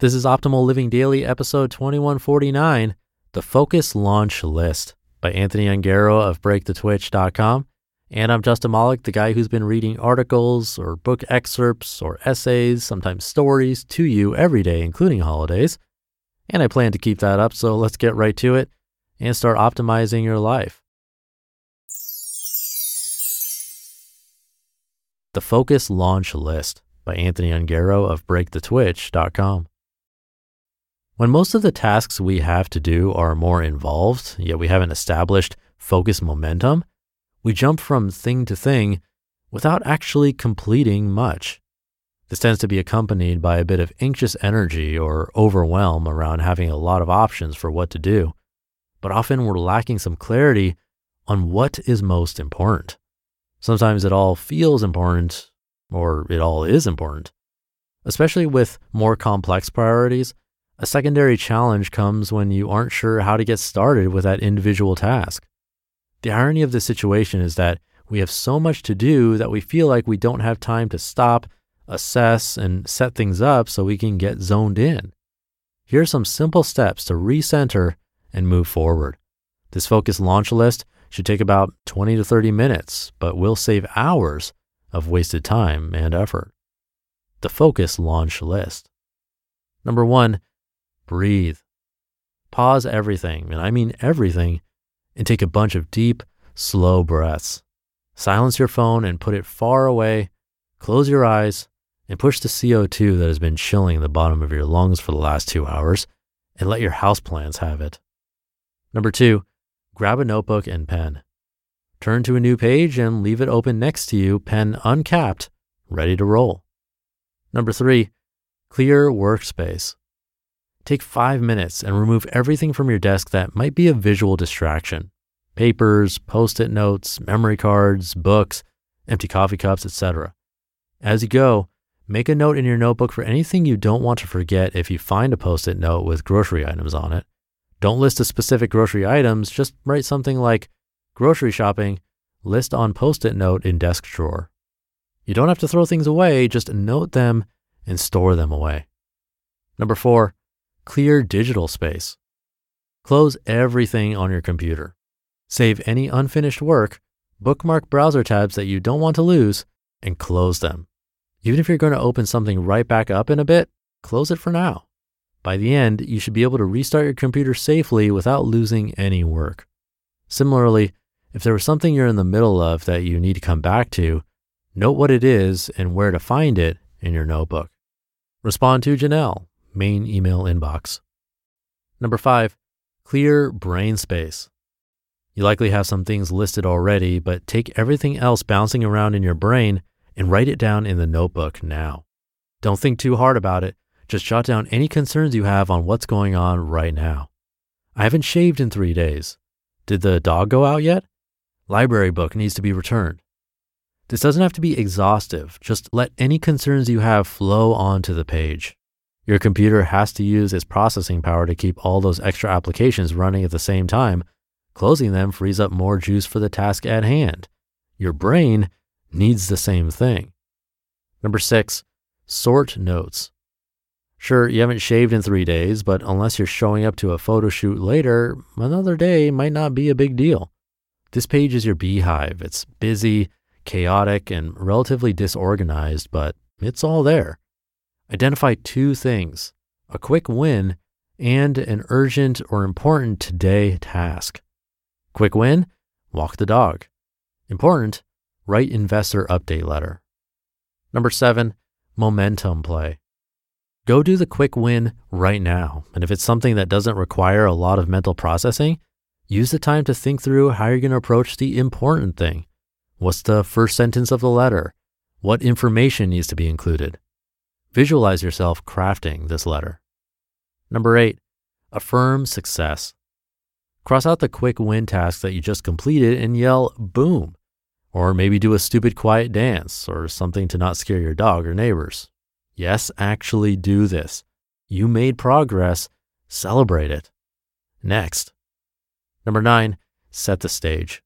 This is Optimal Living Daily, episode 2149 The Focus Launch List by Anthony Ongaro of BreakTheTwitch.com. And I'm Justin Malik, the guy who's been reading articles or book excerpts or essays, sometimes stories, to you every day, including holidays. And I plan to keep that up, so let's get right to it and start optimizing your life. The Focus Launch List by Anthony Ongaro of BreakTheTwitch.com. When most of the tasks we have to do are more involved, yet we haven't established focus momentum, we jump from thing to thing without actually completing much. This tends to be accompanied by a bit of anxious energy or overwhelm around having a lot of options for what to do, but often we're lacking some clarity on what is most important. Sometimes it all feels important, or it all is important. Especially with more complex priorities, a secondary challenge comes when you aren't sure how to get started with that individual task. The irony of the situation is that we have so much to do that we feel like we don't have time to stop, assess, and set things up so we can get zoned in. Here are some simple steps to recenter and move forward. This focus launch list should take about 20 to 30 minutes, but will save hours of wasted time and effort. The focus launch list. Number one, breathe. Pause everything, and I mean everything, and take a bunch of deep, slow breaths. Silence your phone and put it far away. Close your eyes and push the CO2 that has been chilling the bottom of your lungs for the last two hours and let your houseplants have it. Number two, grab a notebook and pen. Turn to a new page and leave it open next to you, pen uncapped, ready to roll. Number three, clear workspace. Take five minutes and remove everything from your desk that might be a visual distraction papers, post it notes, memory cards, books, empty coffee cups, etc. As you go, make a note in your notebook for anything you don't want to forget if you find a post it note with grocery items on it. Don't list the specific grocery items, just write something like grocery shopping, list on post it note in desk drawer. You don't have to throw things away, just note them and store them away. Number four, clear digital space. Close everything on your computer. Save any unfinished work, bookmark browser tabs that you don't want to lose, and close them. Even if you're going to open something right back up in a bit, close it for now. By the end, you should be able to restart your computer safely without losing any work. Similarly, if there was something you're in the middle of that you need to come back to, note what it is and where to find it in your notebook. Respond to Janelle, main email inbox. Number five, clear brain space. You likely have some things listed already, but take everything else bouncing around in your brain and write it down in the notebook now. Don't think too hard about it. Just jot down any concerns you have on what's going on right now. I haven't shaved in three days. Did the dog go out yet? Library book needs to be returned. This doesn't have to be exhaustive. Just let any concerns you have flow onto the page. Your computer has to use its processing power to keep all those extra applications running at the same time. Closing them frees up more juice for the task at hand. Your brain needs the same thing. Number six, sort notes. Sure, you haven't shaved in three days, but unless you're showing up to a photo shoot later, another day might not be a big deal. This page is your beehive. It's busy, chaotic, and relatively disorganized, but it's all there. Identify two things a quick win and an urgent or important today task. Quick win walk the dog. Important write investor update letter. Number seven, momentum play. Go do the quick win right now. And if it's something that doesn't require a lot of mental processing, use the time to think through how you're going to approach the important thing. What's the first sentence of the letter? What information needs to be included? Visualize yourself crafting this letter. Number eight, affirm success. Cross out the quick win task that you just completed and yell boom. Or maybe do a stupid quiet dance or something to not scare your dog or neighbors. Yes, actually do this. You made progress. Celebrate it. Next. Number nine, set the stage.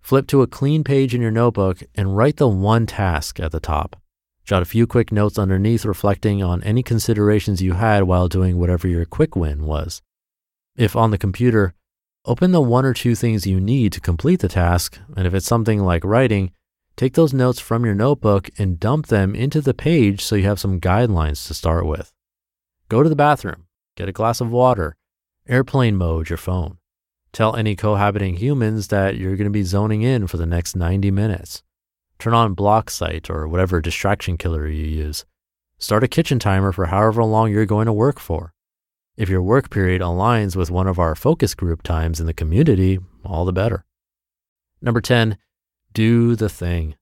Flip to a clean page in your notebook and write the one task at the top. Jot a few quick notes underneath reflecting on any considerations you had while doing whatever your quick win was. If on the computer, open the one or two things you need to complete the task, and if it's something like writing, take those notes from your notebook and dump them into the page so you have some guidelines to start with. Go to the bathroom, get a glass of water, airplane mode your phone. Tell any cohabiting humans that you're going to be zoning in for the next 90 minutes. Turn on BlockSite or whatever distraction killer you use. Start a kitchen timer for however long you're going to work for. If your work period aligns with one of our focus group times in the community, all the better. Number 10, do the thing.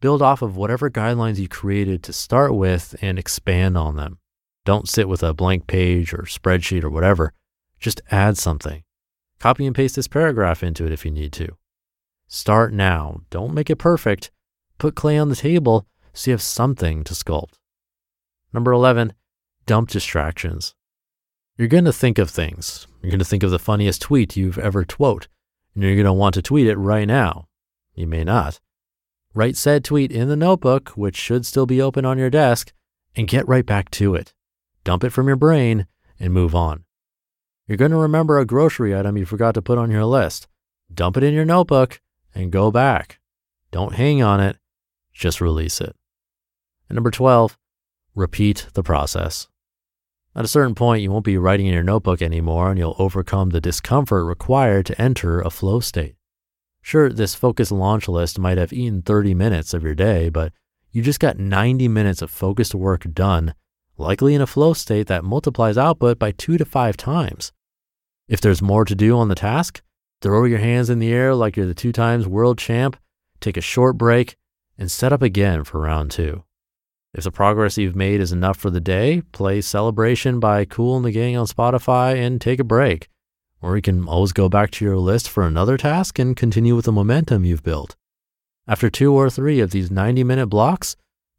Build off of whatever guidelines you created to start with and expand on them. Don't sit with a blank page or spreadsheet or whatever. Just add something. Copy and paste this paragraph into it if you need to. Start now. Don't make it perfect. Put clay on the table so you have something to sculpt. Number 11, dump distractions. You're going to think of things. You're going to think of the funniest tweet you've ever twot, and you're going to want to tweet it right now. You may not. Write said tweet in the notebook, which should still be open on your desk, and get right back to it. Dump it from your brain and move on. You're going to remember a grocery item you forgot to put on your list. Dump it in your notebook and go back. Don't hang on it, just release it. And number 12, repeat the process. At a certain point, you won't be writing in your notebook anymore and you'll overcome the discomfort required to enter a flow state. Sure, this focus launch list might have eaten 30 minutes of your day, but you just got 90 minutes of focused work done, likely in a flow state that multiplies output by two to five times. If there's more to do on the task, Throw your hands in the air like you're the two times world champ, take a short break, and set up again for round two. If the progress you've made is enough for the day, play Celebration by Kool and the Gang on Spotify and take a break. Or you can always go back to your list for another task and continue with the momentum you've built. After two or three of these 90 minute blocks,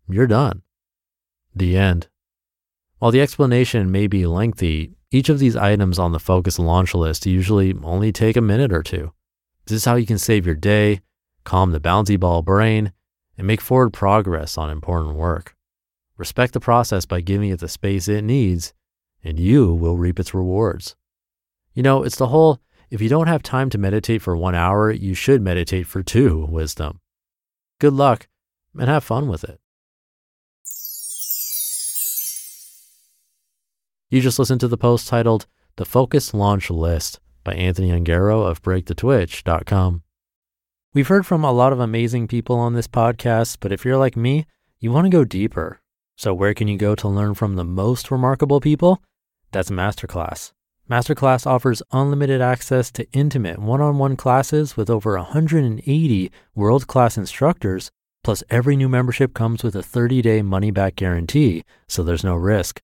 you're done. The end. While the explanation may be lengthy, each of these items on the focus launch list usually only take a minute or two. This is how you can save your day, calm the bouncy ball brain, and make forward progress on important work. Respect the process by giving it the space it needs, and you will reap its rewards. You know, it's the whole if you don't have time to meditate for one hour, you should meditate for two wisdom. Good luck and have fun with it. You just listened to the post titled The Focus Launch List by Anthony Ongaro of breakthetwitch.com. We've heard from a lot of amazing people on this podcast, but if you're like me, you want to go deeper. So, where can you go to learn from the most remarkable people? That's Masterclass. Masterclass offers unlimited access to intimate one on one classes with over 180 world class instructors. Plus, every new membership comes with a 30 day money back guarantee, so there's no risk.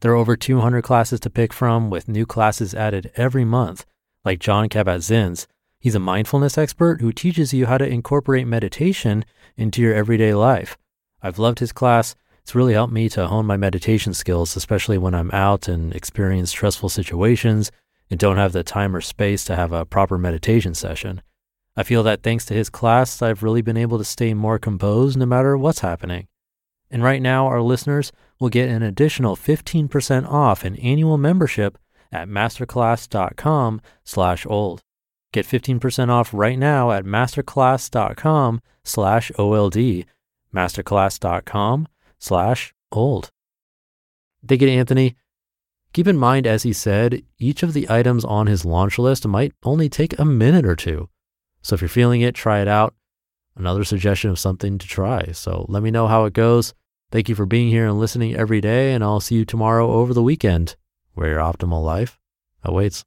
There are over 200 classes to pick from, with new classes added every month, like Jon Kabat-Zinn's. He's a mindfulness expert who teaches you how to incorporate meditation into your everyday life. I've loved his class. It's really helped me to hone my meditation skills, especially when I'm out and experience stressful situations and don't have the time or space to have a proper meditation session. I feel that thanks to his class, I've really been able to stay more composed no matter what's happening. And right now, our listeners will get an additional 15% off an annual membership at masterclass.com slash old. Get 15% off right now at masterclass.com slash OLD, masterclass.com slash old. Thank you, Anthony. Keep in mind, as he said, each of the items on his launch list might only take a minute or two. So if you're feeling it, try it out another suggestion of something to try. So let me know how it goes. Thank you for being here and listening every day, and I'll see you tomorrow over the weekend where your optimal life awaits.